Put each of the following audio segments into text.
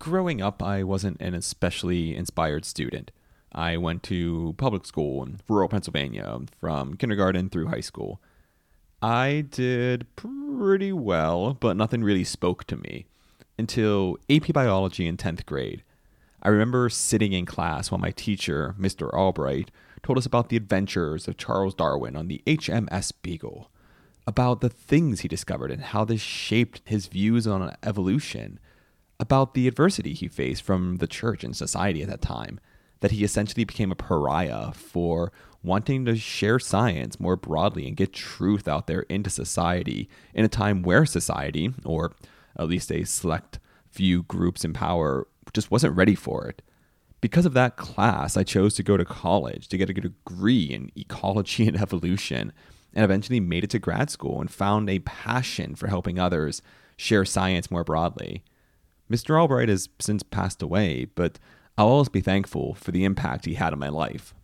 growing up, I wasn't an especially inspired student. I went to public school in rural Pennsylvania um, from kindergarten through high school. I did pretty well, but nothing really spoke to me until AP Biology in 10th grade. I remember sitting in class while my teacher, Mr. Albright, told us about the adventures of Charles Darwin on the HMS Beagle, about the things he discovered and how this shaped his views on evolution, about the adversity he faced from the church and society at that time, that he essentially became a pariah for wanting to share science more broadly and get truth out there into society in a time where society, or at least a select few groups in power, just wasn't ready for it. Because of that class, I chose to go to college to get a degree in ecology and evolution, and eventually made it to grad school and found a passion for helping others share science more broadly. Mr. Albright has since passed away, but I'll always be thankful for the impact he had on my life.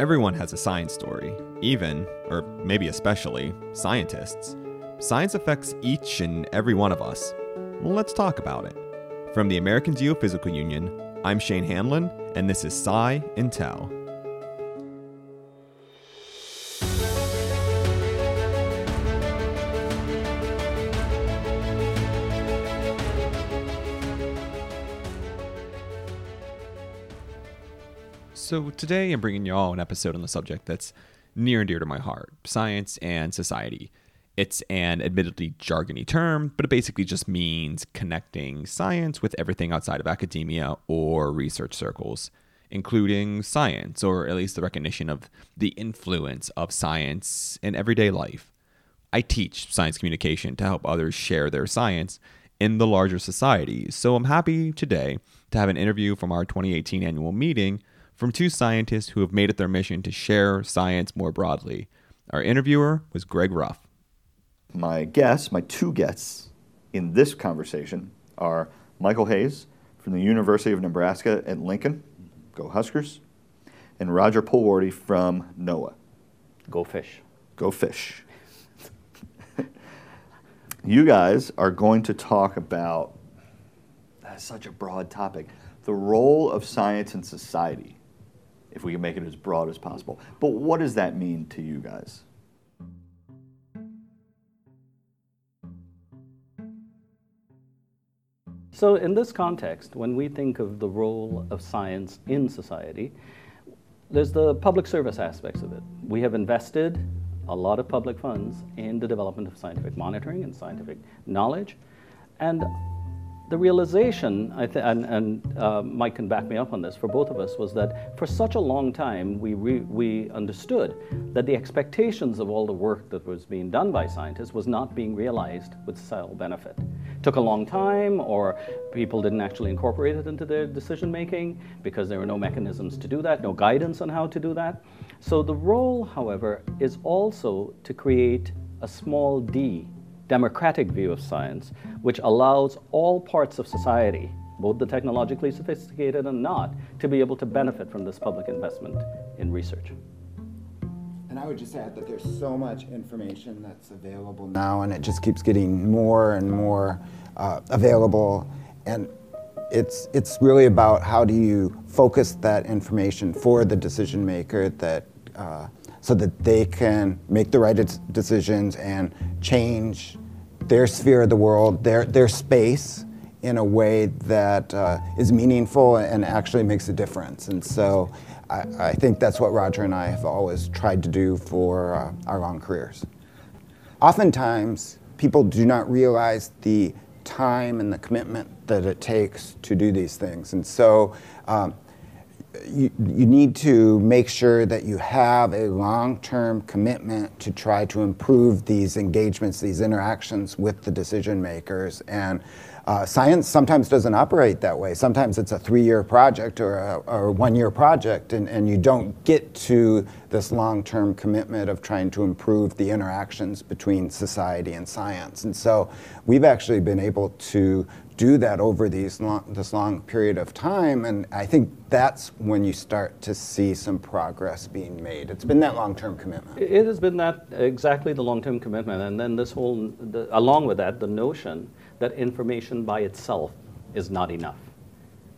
Everyone has a science story, even, or maybe especially, scientists. Science affects each and every one of us. Well, let's talk about it. From the American Geophysical Union, I'm Shane Hanlon, and this is Sci Intel. So, today I'm bringing you all an episode on the subject that's near and dear to my heart science and society. It's an admittedly jargony term, but it basically just means connecting science with everything outside of academia or research circles, including science, or at least the recognition of the influence of science in everyday life. I teach science communication to help others share their science in the larger society, so I'm happy today to have an interview from our 2018 annual meeting from two scientists who have made it their mission to share science more broadly. Our interviewer was Greg Ruff my guests, my two guests in this conversation are Michael Hayes from the University of Nebraska at Lincoln, go Huskers, and Roger Pulwarty from NOAA. Go fish. Go fish. you guys are going to talk about that's such a broad topic the role of science in society, if we can make it as broad as possible. But what does that mean to you guys? So, in this context, when we think of the role of science in society, there's the public service aspects of it. We have invested a lot of public funds in the development of scientific monitoring and scientific knowledge. And the realization, th- and, and uh, Mike can back me up on this, for both of us, was that for such a long time we, re- we understood that the expectations of all the work that was being done by scientists was not being realized with societal benefit. It took a long time, or people didn't actually incorporate it into their decision making because there were no mechanisms to do that, no guidance on how to do that. So the role, however, is also to create a small d democratic view of science, which allows all parts of society, both the technologically sophisticated and not, to be able to benefit from this public investment in research. And I would just add that there's so much information that's available now, and it just keeps getting more and more uh, available. And it's, it's really about how do you focus that information for the decision maker that uh, so that they can make the right decisions and change their sphere of the world, their, their space in a way that uh, is meaningful and actually makes a difference. And so I, I, think that's what Roger and I have always tried to do for uh, our long careers. Oftentimes, people do not realize the time and the commitment that it takes to do these things. And so um, you, you need to make sure that you have a long-term commitment to try to improve these engagements, these interactions with the decision makers. And uh, science sometimes doesn't operate that way. Sometimes it's a three-year project or a, or one-year project, and, and you don't get to this long-term commitment of trying to improve the interactions between society and science. And so we've actually been able to do that over these long, this long period of time. And I think that's when you start to see some progress being made. It's been that long-term commitment. It has been that exactly the long-term commitment, and then this whole, the, along with that, the notion that information by itself is not enough.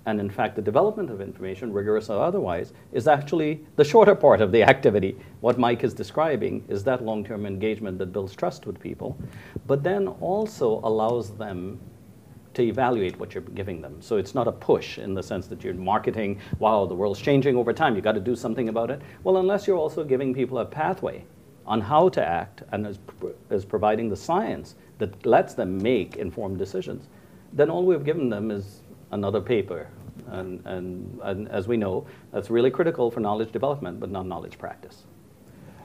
And in fact, the development of information, rigorous or otherwise, is actually the shorter part of the activity. What Mike is describing is that long term engagement that builds trust with people, but then also allows them to evaluate what you're giving them. So it's not a push in the sense that you're marketing, wow, the world's changing over time, you've got to do something about it. Well, unless you're also giving people a pathway on how to act and is, is providing the science that lets them make informed decisions, then all we've given them is another paper and, and, and as we know, that's really critical for knowledge development, but not knowledge practice.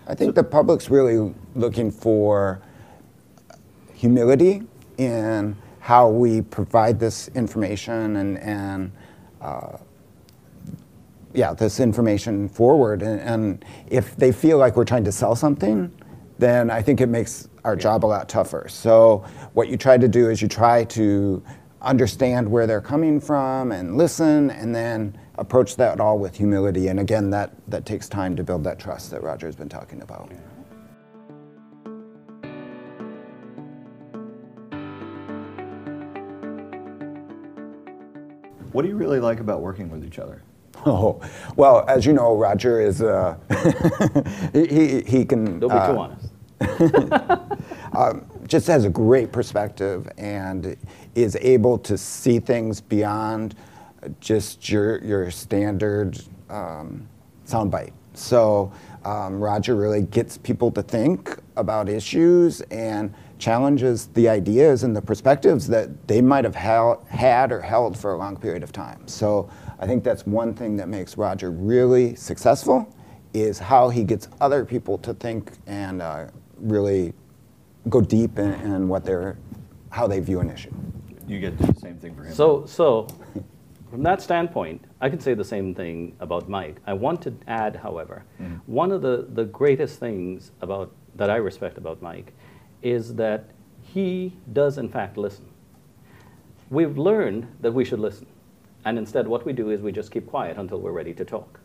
I think so, the public's really looking for humility in how we provide this information and, and uh, yeah, this information forward. And, and, if they feel like we're trying to sell something, then I think it makes our job a lot tougher. So what you try to do is you try to understand where they're coming from and listen and then approach that all with humility. And again, that, that takes time to build that trust that Roger's been talking about. What do you really like about working with each other? Oh, well, as you know, Roger is, uh, he, he can. Don't be uh, too honest. um, just has a great perspective and is able to see things beyond just your, your standard um, soundbite. So um, Roger really gets people to think about issues and challenges the ideas and the perspectives that they might have held, had or held for a long period of time. So I think that's one thing that makes Roger really successful is how he gets other people to think and uh, really go deep in, in what they're, how they view an issue. You get to do the same thing for him. So, so from that standpoint, I could say the same thing about Mike. I want to add, however, mm-hmm. one of the, the greatest things about that I respect about Mike is that he does in fact listen. We've learned that we should listen. And instead, what we do is we just keep quiet until we're ready to talk.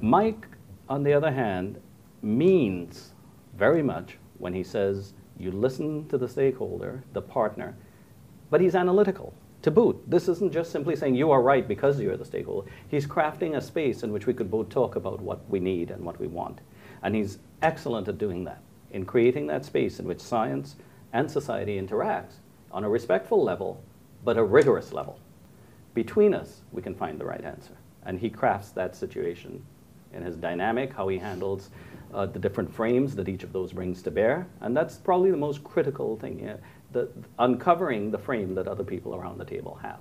Mike, on the other hand, means very much when he says, you listen to the stakeholder, the partner, but he's analytical to boot. This isn't just simply saying you are right because you're the stakeholder. He's crafting a space in which we could both talk about what we need and what we want. And he's excellent at doing that, in creating that space in which science and society interacts on a respectful level, but a rigorous level. Between us, we can find the right answer. And he crafts that situation in his dynamic, how he handles uh, the different frames that each of those brings to bear. And that's probably the most critical thing, yeah, the, uncovering the frame that other people around the table have.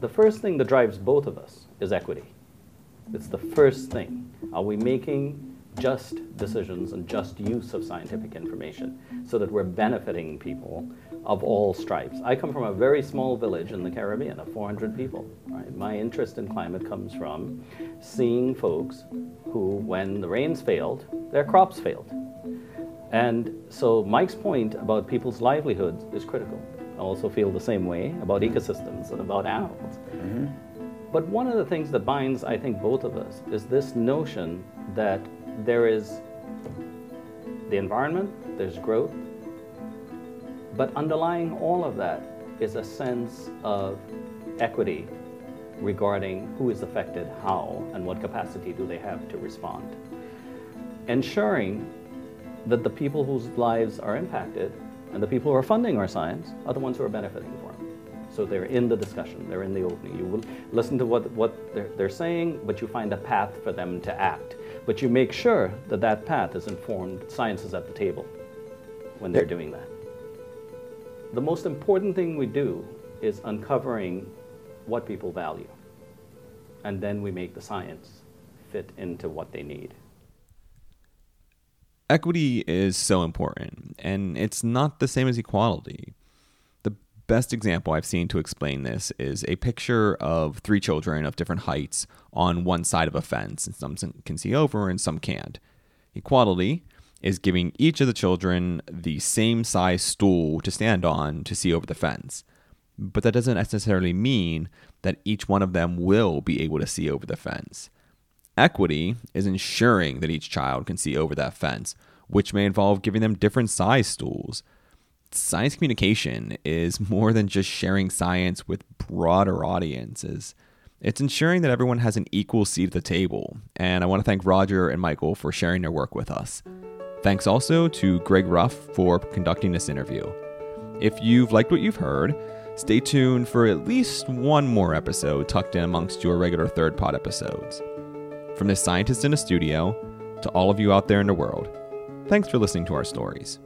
The first thing that drives both of us is equity. It's the first thing. Are we making just decisions and just use of scientific information so that we're benefiting people of all stripes. I come from a very small village in the Caribbean of 400 people. Right? My interest in climate comes from seeing folks who, when the rains failed, their crops failed. And so Mike's point about people's livelihoods is critical. I also feel the same way about ecosystems and about animals. Mm-hmm. But one of the things that binds, I think, both of us is this notion that there is the environment, there's growth, but underlying all of that is a sense of equity regarding who is affected, how, and what capacity do they have to respond. Ensuring that the people whose lives are impacted and the people who are funding our science are the ones who are benefiting from it. So they're in the discussion, they're in the opening. You will listen to what, what they're, they're saying, but you find a path for them to act. But you make sure that that path is informed, science is at the table when they're doing that. The most important thing we do is uncovering what people value. And then we make the science fit into what they need. Equity is so important, and it's not the same as equality The best example I've seen to explain this is a picture of three children of different heights on one side of a fence, and some can see over and some can't. Equality is giving each of the children the same size stool to stand on to see over the fence. But that doesn't necessarily mean that each one of them will be able to see over the fence. Equity is ensuring that each child can see over that fence, which may involve giving them different size stools science communication is more than just sharing science with broader audiences. It's ensuring that everyone has an equal seat at the table, and I want to thank Roger and Michael for sharing their work with us. Thanks also to Greg Ruff for conducting this interview. If you've liked what you've heard, stay tuned for at least one more episode tucked in amongst your regular third pod episodes. From the scientist in the studio to all of you out there in the world, thanks for listening to our stories.